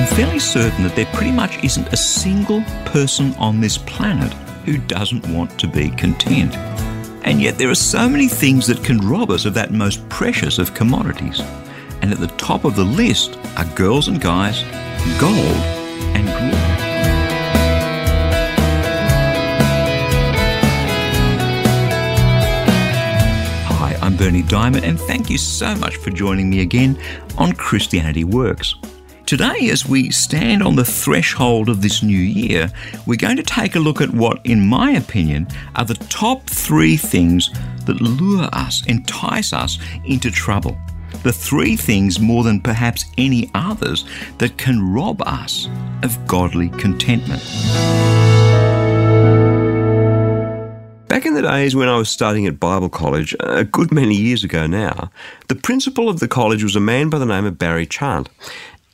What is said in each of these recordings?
I'm fairly certain that there pretty much isn't a single person on this planet who doesn't want to be content. And yet there are so many things that can rob us of that most precious of commodities. And at the top of the list are girls and guys, gold and glory. Hi, I'm Bernie Dymet, and thank you so much for joining me again on Christianity Works. Today, as we stand on the threshold of this new year, we're going to take a look at what, in my opinion, are the top three things that lure us, entice us into trouble. The three things, more than perhaps any others, that can rob us of godly contentment. Back in the days when I was studying at Bible College, a good many years ago now, the principal of the college was a man by the name of Barry Chant.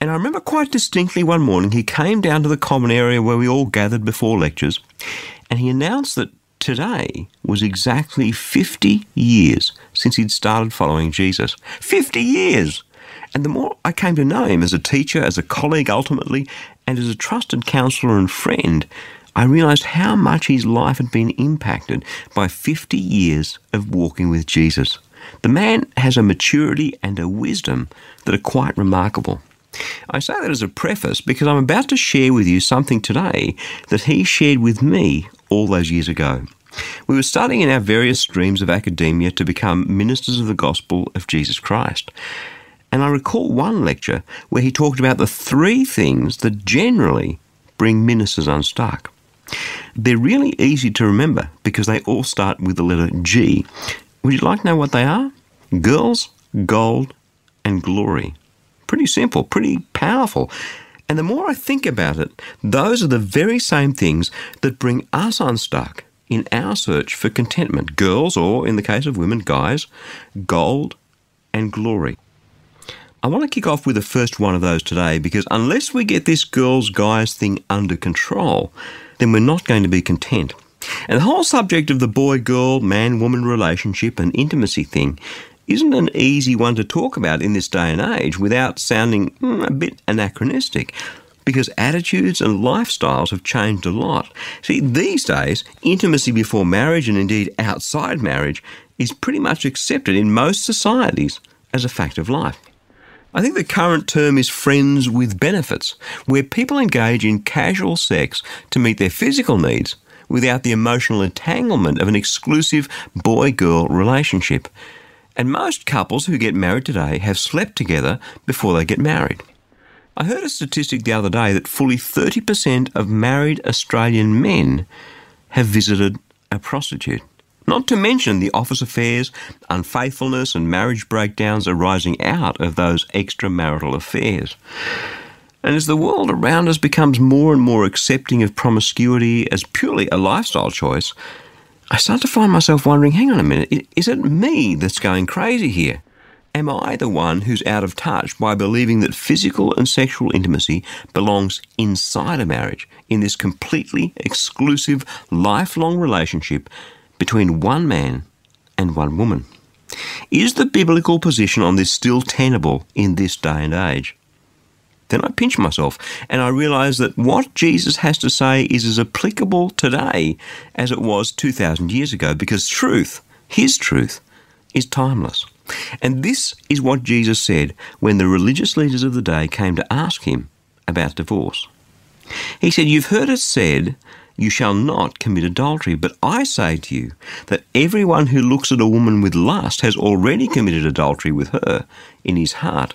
And I remember quite distinctly one morning he came down to the common area where we all gathered before lectures, and he announced that today was exactly 50 years since he'd started following Jesus. 50 years! And the more I came to know him as a teacher, as a colleague ultimately, and as a trusted counselor and friend, I realized how much his life had been impacted by 50 years of walking with Jesus. The man has a maturity and a wisdom that are quite remarkable. I say that as a preface because I'm about to share with you something today that he shared with me all those years ago. We were studying in our various streams of academia to become ministers of the gospel of Jesus Christ. And I recall one lecture where he talked about the three things that generally bring ministers unstuck. They're really easy to remember because they all start with the letter G. Would you like to know what they are? Girls, gold, and glory. Pretty simple, pretty powerful. And the more I think about it, those are the very same things that bring us unstuck in our search for contentment. Girls, or in the case of women, guys, gold and glory. I want to kick off with the first one of those today because unless we get this girls, guys thing under control, then we're not going to be content. And the whole subject of the boy girl, man woman relationship and intimacy thing isn't an easy one to talk about in this day and age without sounding mm, a bit anachronistic because attitudes and lifestyles have changed a lot. See, these days, intimacy before marriage and indeed outside marriage is pretty much accepted in most societies as a fact of life. I think the current term is friends with benefits, where people engage in casual sex to meet their physical needs without the emotional entanglement of an exclusive boy girl relationship. And most couples who get married today have slept together before they get married. I heard a statistic the other day that fully 30% of married Australian men have visited a prostitute. Not to mention the office affairs, unfaithfulness, and marriage breakdowns arising out of those extramarital affairs. And as the world around us becomes more and more accepting of promiscuity as purely a lifestyle choice, I start to find myself wondering hang on a minute, is it me that's going crazy here? Am I the one who's out of touch by believing that physical and sexual intimacy belongs inside a marriage, in this completely exclusive, lifelong relationship between one man and one woman? Is the biblical position on this still tenable in this day and age? Then I pinch myself and I realize that what Jesus has to say is as applicable today as it was 2,000 years ago because truth, his truth, is timeless. And this is what Jesus said when the religious leaders of the day came to ask him about divorce. He said, You've heard it said, You shall not commit adultery, but I say to you that everyone who looks at a woman with lust has already committed adultery with her in his heart.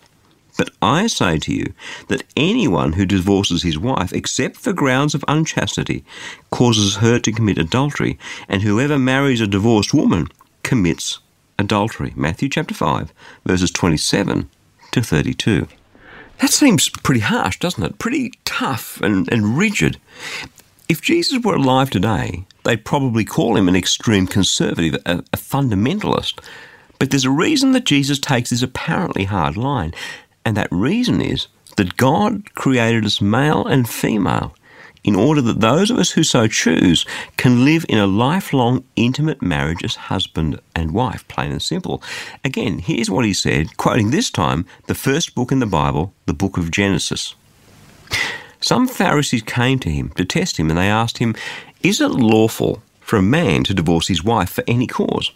But I say to you that anyone who divorces his wife, except for grounds of unchastity, causes her to commit adultery, and whoever marries a divorced woman commits adultery. Matthew chapter 5, verses 27 to 32. That seems pretty harsh, doesn't it? Pretty tough and, and rigid. If Jesus were alive today, they'd probably call him an extreme conservative, a, a fundamentalist. But there's a reason that Jesus takes this apparently hard line, and that reason is that God created us male and female in order that those of us who so choose can live in a lifelong intimate marriage as husband and wife, plain and simple. Again, here's what he said, quoting this time the first book in the Bible, the book of Genesis. Some Pharisees came to him to test him, and they asked him, Is it lawful for a man to divorce his wife for any cause?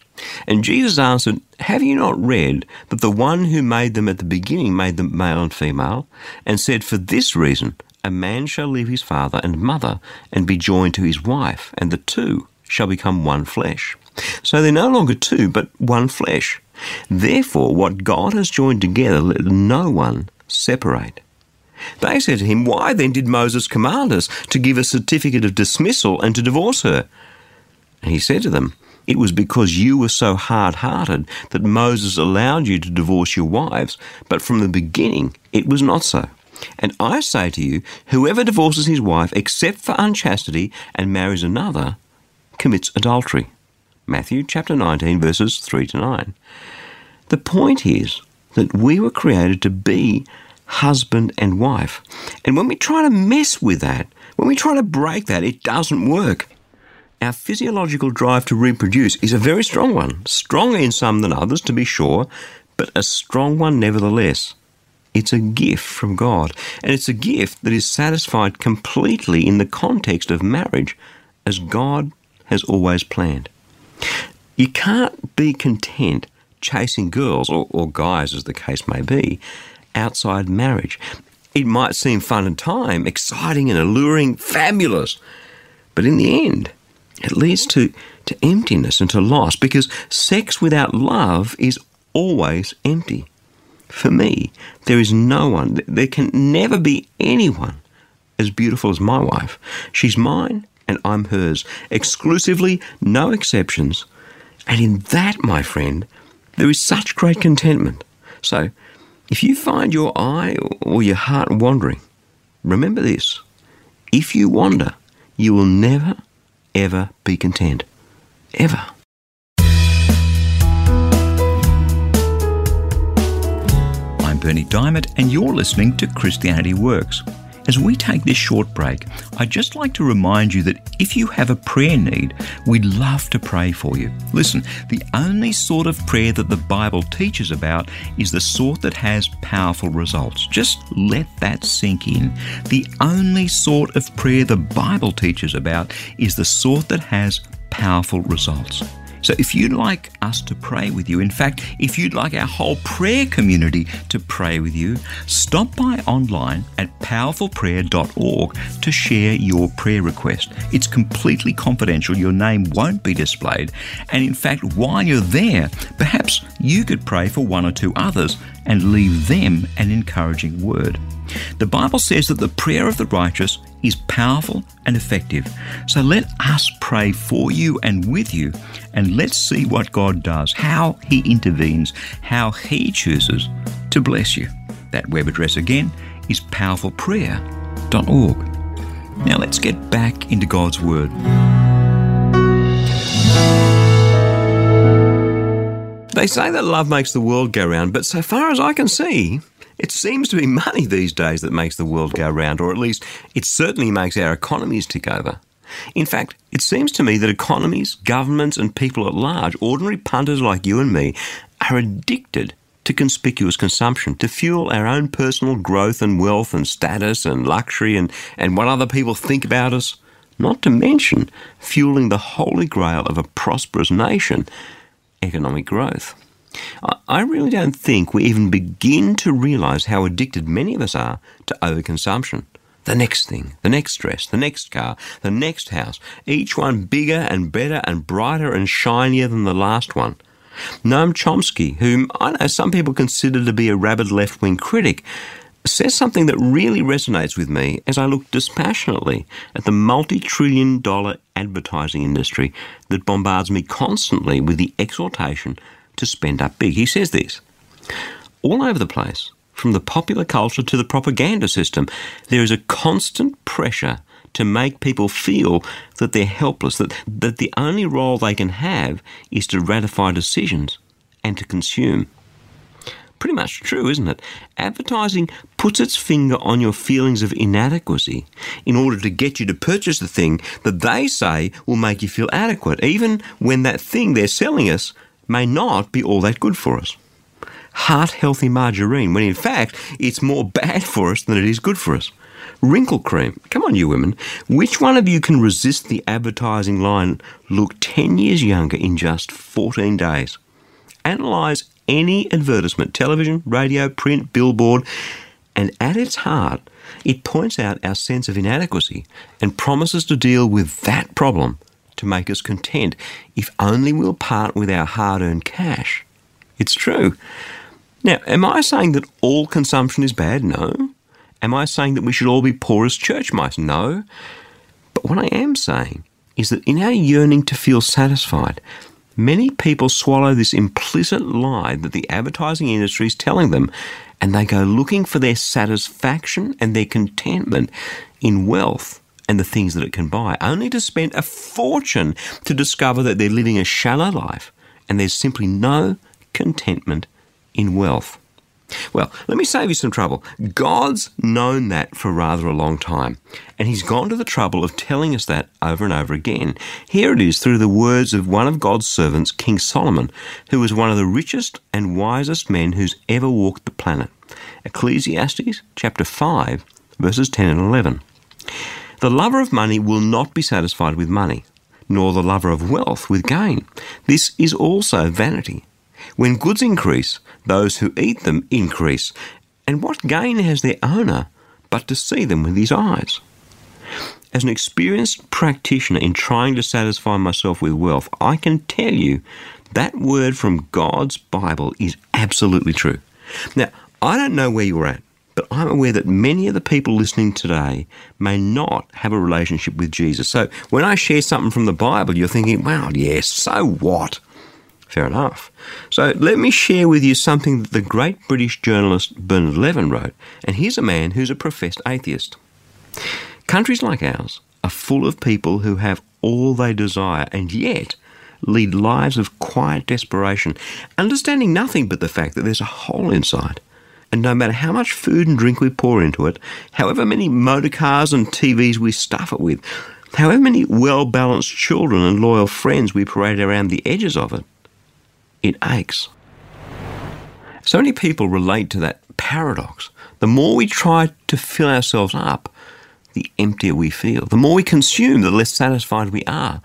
And Jesus answered, Have you not read that the one who made them at the beginning made them male and female, and said, For this reason, a man shall leave his father and mother and be joined to his wife, and the two shall become one flesh. So they're no longer two, but one flesh. Therefore, what God has joined together, let no one separate. They said to him, Why then did Moses command us to give a certificate of dismissal and to divorce her? And he said to them, It was because you were so hard hearted that Moses allowed you to divorce your wives, but from the beginning it was not so. And I say to you, whoever divorces his wife except for unchastity and marries another commits adultery. Matthew chapter 19, verses 3 to 9. The point is that we were created to be husband and wife. And when we try to mess with that, when we try to break that, it doesn't work. Our physiological drive to reproduce is a very strong one, stronger in some than others, to be sure, but a strong one nevertheless. It's a gift from God, and it's a gift that is satisfied completely in the context of marriage as God has always planned. You can't be content chasing girls, or, or guys as the case may be, outside marriage. It might seem fun and time, exciting and alluring, fabulous, but in the end, it leads to, to emptiness and to loss because sex without love is always empty. For me, there is no one, there can never be anyone as beautiful as my wife. She's mine and I'm hers, exclusively, no exceptions. And in that, my friend, there is such great contentment. So, if you find your eye or your heart wandering, remember this. If you wander, you will never, ever be content. Ever. I'm Bernie Dymet, and you're listening to Christianity Works. As we take this short break, I'd just like to remind you that if you have a prayer need, we'd love to pray for you. Listen, the only sort of prayer that the Bible teaches about is the sort that has powerful results. Just let that sink in. The only sort of prayer the Bible teaches about is the sort that has powerful results. So if you'd like us to pray with you, in fact, if you'd like our whole prayer community to pray with you, stop by online at powerfulprayer.org to share your prayer request. It's completely confidential, your name won't be displayed, and in fact, while you're there, perhaps you could pray for one or two others and leave them an encouraging word. The Bible says that the prayer of the righteous is powerful and effective. So let us pray for you and with you, and let's see what God does, how He intervenes, how He chooses to bless you. That web address again is powerfulprayer.org. Now let's get back into God's Word. They say that love makes the world go round, but so far as I can see, it seems to be money these days that makes the world go round, or at least it certainly makes our economies tick over. In fact, it seems to me that economies, governments, and people at large, ordinary punters like you and me, are addicted to conspicuous consumption to fuel our own personal growth and wealth and status and luxury and, and what other people think about us. Not to mention fueling the holy grail of a prosperous nation, economic growth. I really don't think we even begin to realise how addicted many of us are to overconsumption. the next thing, the next dress, the next car, the next house, each one bigger and better and brighter and shinier than the last one. Noam Chomsky, whom I know some people consider to be a rabid left wing critic, says something that really resonates with me as I look dispassionately at the multi trillion dollar advertising industry that bombards me constantly with the exhortation to spend up big. He says this all over the place, from the popular culture to the propaganda system, there is a constant pressure to make people feel that they're helpless, that, that the only role they can have is to ratify decisions and to consume. Pretty much true, isn't it? Advertising puts its finger on your feelings of inadequacy in order to get you to purchase the thing that they say will make you feel adequate, even when that thing they're selling us may not be all that good for us. Heart healthy margarine, when in fact it's more bad for us than it is good for us. Wrinkle cream. Come on, you women. Which one of you can resist the advertising line, look 10 years younger in just 14 days? Analyse any advertisement, television, radio, print, billboard, and at its heart, it points out our sense of inadequacy and promises to deal with that problem to make us content if only we'll part with our hard earned cash. It's true. Now, am I saying that all consumption is bad? No. Am I saying that we should all be poor as church mice? No. But what I am saying is that in our yearning to feel satisfied, many people swallow this implicit lie that the advertising industry is telling them, and they go looking for their satisfaction and their contentment in wealth and the things that it can buy, only to spend a fortune to discover that they're living a shallow life and there's simply no contentment in wealth. Well, let me save you some trouble. God's known that for rather a long time, and He's gone to the trouble of telling us that over and over again. Here it is through the words of one of God's servants, King Solomon, who was one of the richest and wisest men who's ever walked the planet. Ecclesiastes chapter 5, verses 10 and 11. The lover of money will not be satisfied with money, nor the lover of wealth with gain. This is also vanity. When goods increase, those who eat them increase. And what gain has their owner but to see them with his eyes? As an experienced practitioner in trying to satisfy myself with wealth, I can tell you that word from God's Bible is absolutely true. Now, I don't know where you're at, but I'm aware that many of the people listening today may not have a relationship with Jesus. So when I share something from the Bible, you're thinking, well, yes, so what? Fair enough. So let me share with you something that the great British journalist Bernard Levin wrote, and he's a man who's a professed atheist. Countries like ours are full of people who have all they desire and yet lead lives of quiet desperation, understanding nothing but the fact that there's a hole inside. And no matter how much food and drink we pour into it, however many motor cars and TVs we stuff it with, however many well balanced children and loyal friends we parade around the edges of it, it aches. So many people relate to that paradox. The more we try to fill ourselves up, the emptier we feel. The more we consume, the less satisfied we are.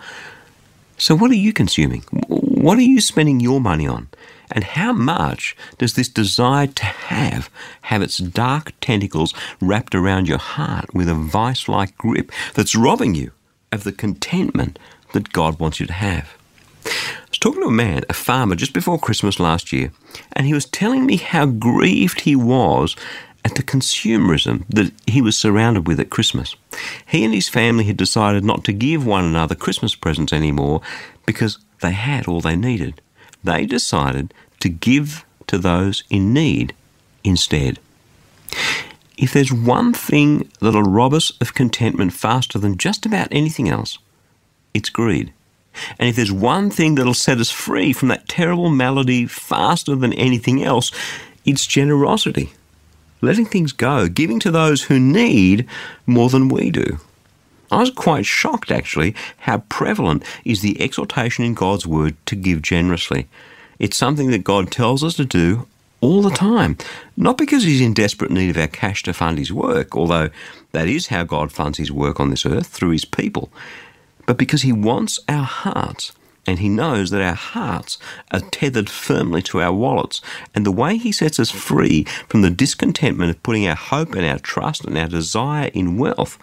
So, what are you consuming? What are you spending your money on? And how much does this desire to have have its dark tentacles wrapped around your heart with a vice like grip that's robbing you of the contentment that God wants you to have? I was talking to a man, a farmer, just before Christmas last year, and he was telling me how grieved he was at the consumerism that he was surrounded with at Christmas. He and his family had decided not to give one another Christmas presents anymore because they had all they needed. They decided to give to those in need instead. If there's one thing that'll rob us of contentment faster than just about anything else, it's greed. And if there's one thing that'll set us free from that terrible malady faster than anything else, it's generosity. Letting things go, giving to those who need more than we do. I was quite shocked, actually, how prevalent is the exhortation in God's Word to give generously. It's something that God tells us to do all the time, not because He's in desperate need of our cash to fund His work, although that is how God funds His work on this earth through His people but because He wants our hearts And He knows that our hearts are tethered firmly to our wallets. And the way He sets us free from the discontentment of putting our hope and our trust and our desire in wealth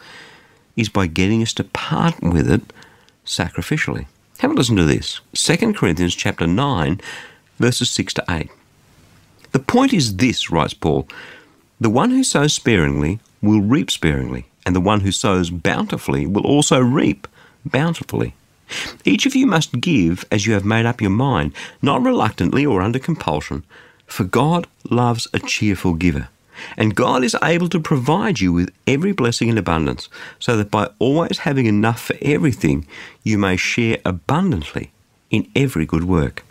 is by getting us to part with it sacrificially. Have a listen to this. 2 Corinthians chapter 9, verses 6 to 8. The point is this, writes Paul the one who sows sparingly will reap sparingly, and the one who sows bountifully will also reap bountifully. Each of you must give as you have made up your mind, not reluctantly or under compulsion, for God loves a cheerful giver. And God is able to provide you with every blessing in abundance, so that by always having enough for everything, you may share abundantly in every good work.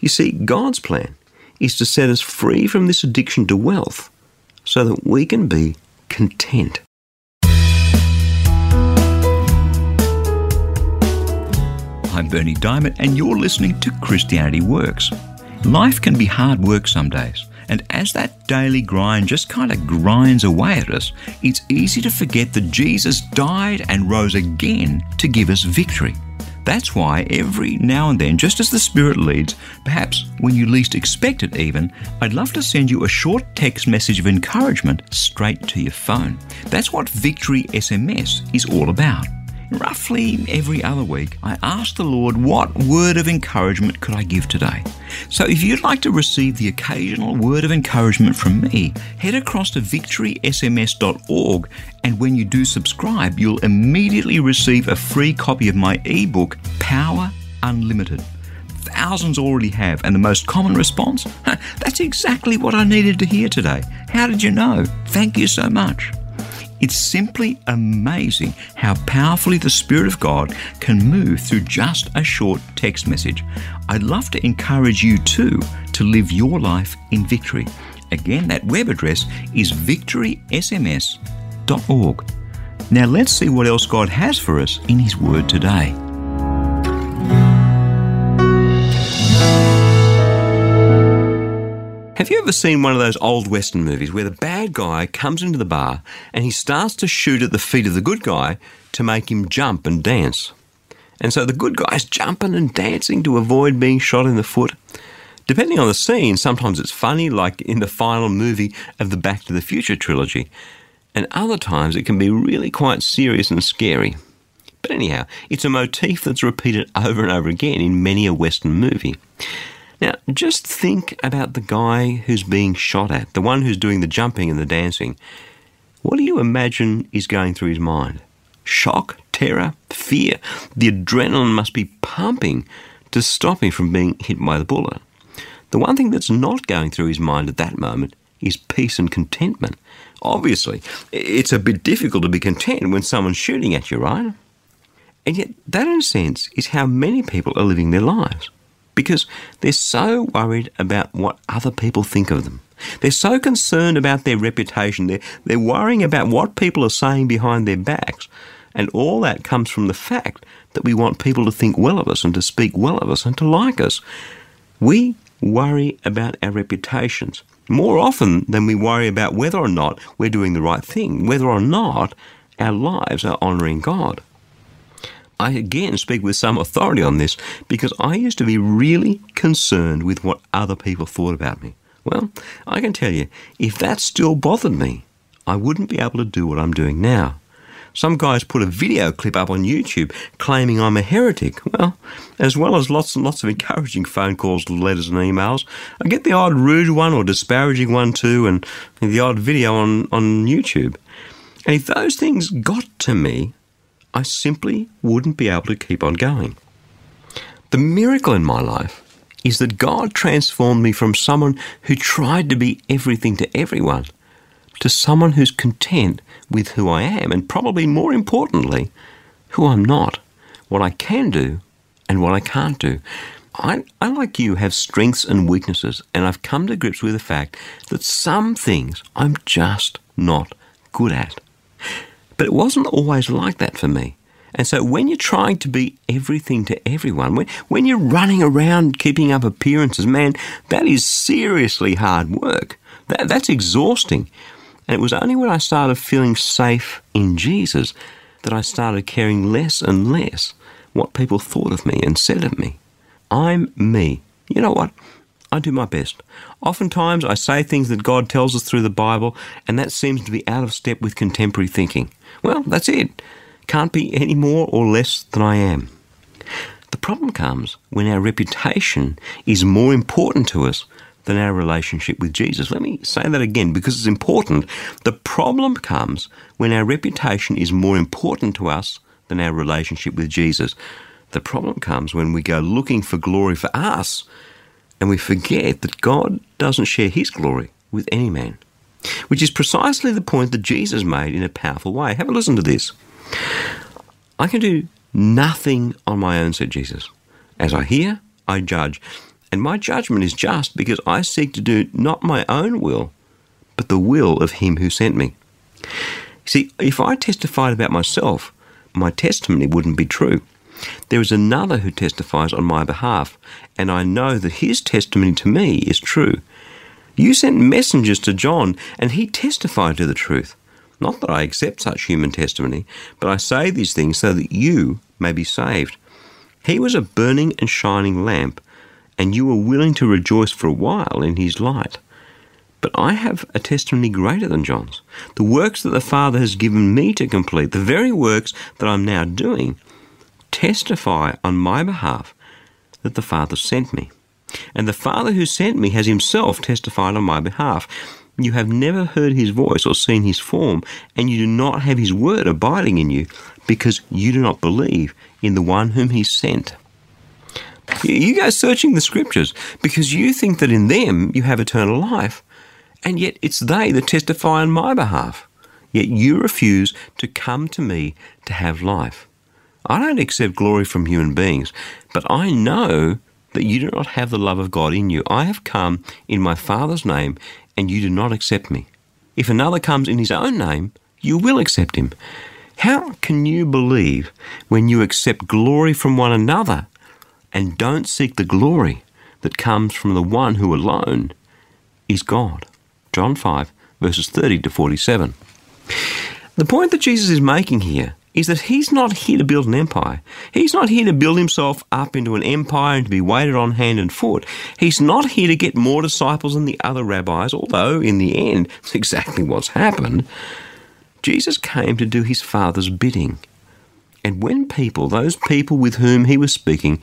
You see, God's plan is to set us free from this addiction to wealth so that we can be content. I'm Bernie Dymet, and you're listening to Christianity Works. Life can be hard work some days, and as that daily grind just kind of grinds away at us, it's easy to forget that Jesus died and rose again to give us victory. That's why every now and then, just as the Spirit leads, perhaps when you least expect it even, I'd love to send you a short text message of encouragement straight to your phone. That's what Victory SMS is all about. Roughly every other week, I ask the Lord, what word of encouragement could I give today? So if you'd like to receive the occasional word of encouragement from me, head across to victorysms.org and when you do subscribe, you'll immediately receive a free copy of my ebook, Power Unlimited. Thousands already have, and the most common response? That's exactly what I needed to hear today. How did you know? Thank you so much. It's simply amazing how powerfully the Spirit of God can move through just a short text message. I'd love to encourage you too to live your life in victory. Again, that web address is victorysms.org. Now let's see what else God has for us in His Word today. Have you ever seen one of those old Western movies where the bad guy comes into the bar and he starts to shoot at the feet of the good guy to make him jump and dance? And so the good guy's jumping and dancing to avoid being shot in the foot. Depending on the scene, sometimes it's funny, like in the final movie of the Back to the Future trilogy, and other times it can be really quite serious and scary. But anyhow, it's a motif that's repeated over and over again in many a Western movie. Now, just think about the guy who's being shot at, the one who's doing the jumping and the dancing. What do you imagine is going through his mind? Shock, terror, fear. The adrenaline must be pumping to stop him from being hit by the bullet. The one thing that's not going through his mind at that moment is peace and contentment. Obviously, it's a bit difficult to be content when someone's shooting at you, right? And yet, that in a sense is how many people are living their lives because they're so worried about what other people think of them. They're so concerned about their reputation. They're, they're worrying about what people are saying behind their backs. And all that comes from the fact that we want people to think well of us and to speak well of us and to like us. We worry about our reputations more often than we worry about whether or not we're doing the right thing, whether or not our lives are honouring God. I again speak with some authority on this because I used to be really concerned with what other people thought about me. Well, I can tell you, if that still bothered me, I wouldn't be able to do what I'm doing now. Some guys put a video clip up on YouTube claiming I'm a heretic. Well, as well as lots and lots of encouraging phone calls, letters, and emails, I get the odd rude one or disparaging one too, and the odd video on, on YouTube. And if those things got to me, I simply wouldn't be able to keep on going. The miracle in my life is that God transformed me from someone who tried to be everything to everyone to someone who's content with who I am, and probably more importantly, who I'm not, what I can do and what I can't do. I, I, like you, have strengths and weaknesses, and I've come to grips with the fact that some things I'm just not good at. But it wasn't always like that for me. And so when you're trying to be everything to everyone, when, when you're running around keeping up appearances, man, that is seriously hard work. That, that's exhausting. And it was only when I started feeling safe in Jesus that I started caring less and less what people thought of me and said of me. I'm me. You know what? I do my best. Oftentimes I say things that God tells us through the Bible, and that seems to be out of step with contemporary thinking. Well, that's it. Can't be any more or less than I am. The problem comes when our reputation is more important to us than our relationship with Jesus. Let me say that again because it's important. The problem comes when our reputation is more important to us than our relationship with Jesus. The problem comes when we go looking for glory for us and we forget that God doesn't share his glory with any man, which is precisely the point that Jesus made in a powerful way. Have a listen to this. I can do nothing on my own, said Jesus. As I hear, I judge. And my judgment is just because I seek to do not my own will, but the will of him who sent me. See, if I testified about myself, my testimony wouldn't be true. There is another who testifies on my behalf, and I know that his testimony to me is true. You sent messengers to John, and he testified to the truth. Not that I accept such human testimony, but I say these things so that you may be saved. He was a burning and shining lamp and you were willing to rejoice for a while in his light. But I have a testimony greater than John's. The works that the Father has given me to complete, the very works that I'm now doing, testify on my behalf that the Father sent me. And the Father who sent me has himself testified on my behalf. You have never heard his voice or seen his form, and you do not have his word abiding in you, because you do not believe in the one whom he sent. You go searching the scriptures because you think that in them you have eternal life, and yet it's they that testify on my behalf. Yet you refuse to come to me to have life. I don't accept glory from human beings, but I know that you do not have the love of God in you. I have come in my Father's name, and you do not accept me. If another comes in his own name, you will accept him. How can you believe when you accept glory from one another and don't seek the glory that comes from the one who alone is God. John 5, verses 30 to 47. The point that Jesus is making here is that he's not here to build an empire. He's not here to build himself up into an empire and to be waited on hand and foot. He's not here to get more disciples than the other rabbis, although in the end, it's exactly what's happened. Jesus came to do his Father's bidding. And when people, those people with whom he was speaking,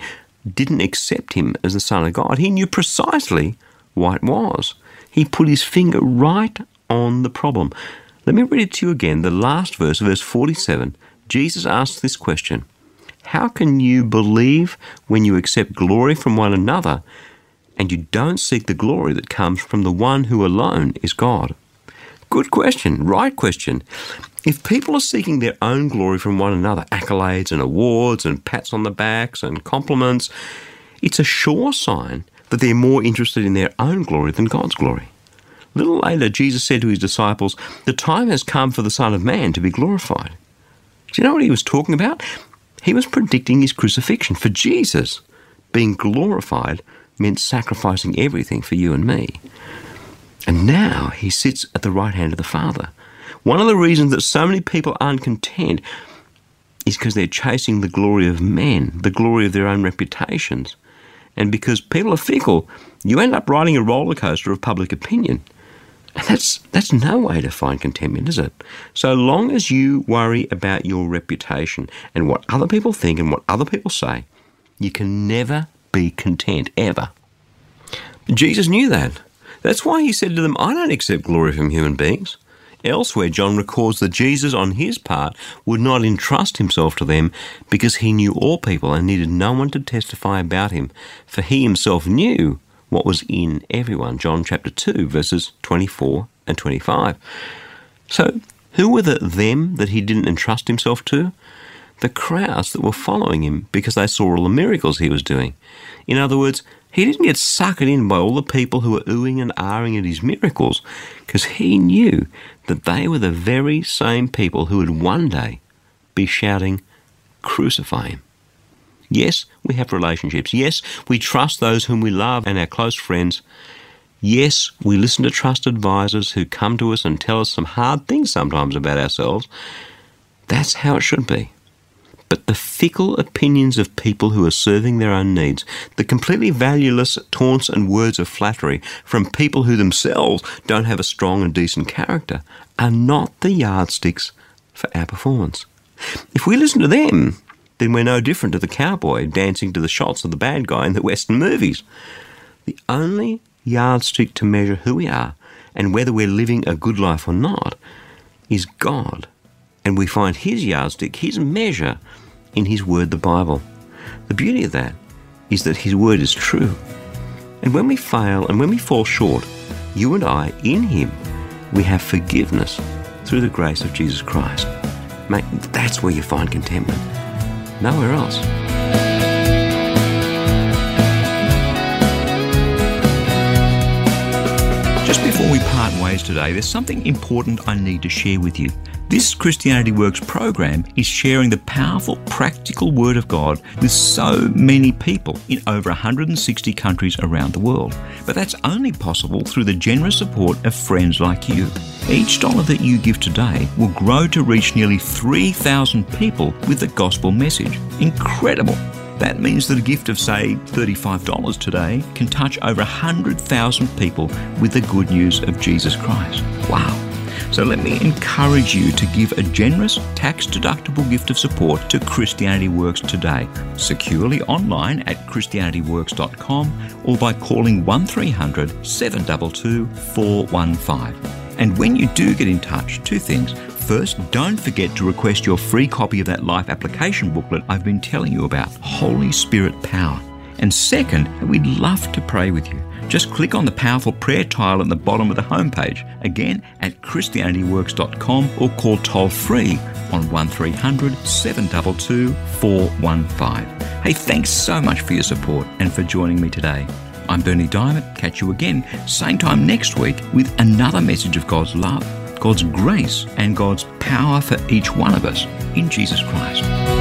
didn't accept him as the Son of God. He knew precisely what it was. He put his finger right on the problem. Let me read it to you again. The last verse, verse 47, Jesus asks this question How can you believe when you accept glory from one another and you don't seek the glory that comes from the one who alone is God? Good question, right question. If people are seeking their own glory from one another, accolades and awards and pats on the backs and compliments, it's a sure sign that they're more interested in their own glory than God's glory. Little later, Jesus said to his disciples, The time has come for the Son of Man to be glorified. Do you know what he was talking about? He was predicting his crucifixion. For Jesus, being glorified meant sacrificing everything for you and me. And now he sits at the right hand of the Father. One of the reasons that so many people aren't content is because they're chasing the glory of men, the glory of their own reputations. And because people are fickle, you end up riding a roller coaster of public opinion. And that's, that's no way to find contentment, is it? So long as you worry about your reputation and what other people think and what other people say, you can never be content, ever. Jesus knew that. That's why he said to them, I don't accept glory from human beings. Elsewhere, John records that Jesus, on his part, would not entrust himself to them because he knew all people and needed no one to testify about him, for he himself knew what was in everyone. John chapter 2, verses 24 and 25. So, who were the them that he didn't entrust himself to? The crowds that were following him because they saw all the miracles he was doing. In other words, he didn't get suckered in by all the people who were oohing and ahhing at his miracles because he knew that they were the very same people who would one day be shouting, Crucify him. Yes, we have relationships. Yes, we trust those whom we love and our close friends. Yes, we listen to trusted advisors who come to us and tell us some hard things sometimes about ourselves. That's how it should be. But the fickle opinions of people who are serving their own needs, the completely valueless taunts and words of flattery from people who themselves don't have a strong and decent character, are not the yardsticks for our performance. If we listen to them, then we're no different to the cowboy dancing to the shots of the bad guy in the Western movies. The only yardstick to measure who we are and whether we're living a good life or not is God. And we find His yardstick, His measure, in His Word, the Bible. The beauty of that is that His Word is true. And when we fail and when we fall short, you and I, in Him, we have forgiveness through the grace of Jesus Christ. Mate, that's where you find contentment. Nowhere else. Just before we part ways today, there's something important I need to share with you. This Christianity Works program is sharing the powerful, practical Word of God with so many people in over 160 countries around the world. But that's only possible through the generous support of friends like you. Each dollar that you give today will grow to reach nearly 3,000 people with the gospel message. Incredible! That means that a gift of, say, $35 today can touch over 100,000 people with the good news of Jesus Christ. Wow. So let me encourage you to give a generous tax deductible gift of support to Christianity Works today, securely online at ChristianityWorks.com or by calling 1300 722 415. And when you do get in touch, two things. First, don't forget to request your free copy of that life application booklet I've been telling you about Holy Spirit Power. And second, we'd love to pray with you. Just click on the powerful prayer tile at the bottom of the homepage, again at ChristianityWorks.com or call toll free on 1300 722 415. Hey, thanks so much for your support and for joining me today. I'm Bernie Dymet. Catch you again, same time next week, with another message of God's love, God's grace, and God's power for each one of us in Jesus Christ.